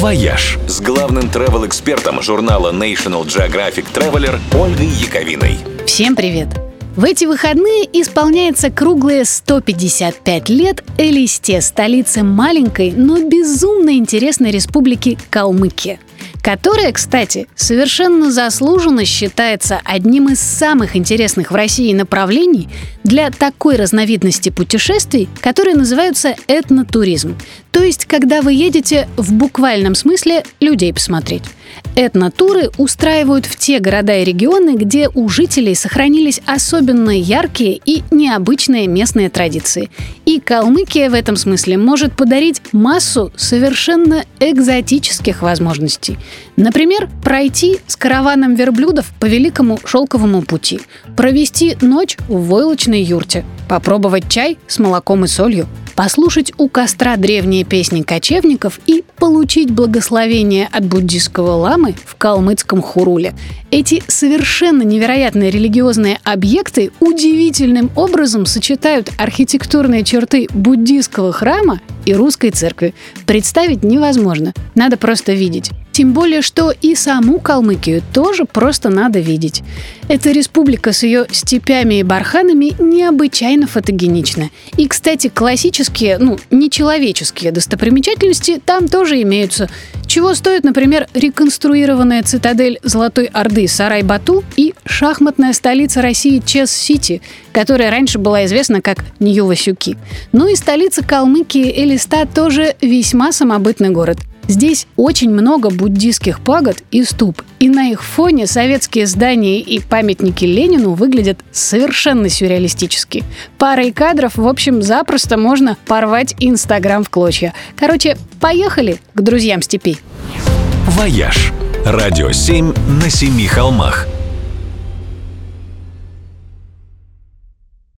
«Вояж» с главным travel-экспертом журнала National Geographic Traveler Ольгой Яковиной. Всем привет! В эти выходные исполняется круглые 155 лет Элисте, столице маленькой, но безумно интересной республики Калмыкия которая, кстати, совершенно заслуженно считается одним из самых интересных в России направлений для такой разновидности путешествий, которые называются этнотуризм. То есть, когда вы едете в буквальном смысле людей посмотреть. Этнотуры устраивают в те города и регионы, где у жителей сохранились особенно яркие и необычные местные традиции. И Калмыкия в этом смысле может подарить массу совершенно экзотических возможностей. Например, пройти с караваном верблюдов по Великому Шелковому пути, провести ночь в войлочной юрте, попробовать чай с молоком и солью, послушать у костра древние песни кочевников и получить благословение от буддийского ламы в калмыцком хуруле. Эти совершенно невероятные религиозные объекты удивительным образом сочетают архитектурные черты буддийского храма и русской церкви. Представить невозможно, надо просто видеть. Тем более, что и саму Калмыкию тоже просто надо видеть. Эта республика с ее степями и барханами необычайно фотогенична. И, кстати, классические, ну, нечеловеческие достопримечательности там тоже имеются. Чего стоит, например, реконструированная цитадель Золотой Орды Сарай-Бату и шахматная столица России Чес-Сити, которая раньше была известна как Нью-Васюки. Ну и столица Калмыкии Элиста тоже весьма самобытный город. Здесь очень много буддийских пагод и ступ, и на их фоне советские здания и памятники Ленину выглядят совершенно сюрреалистически. Парой кадров, в общем, запросто можно порвать Инстаграм в клочья. Короче, поехали к друзьям степей. «Вояж» – радио 7 на семи холмах –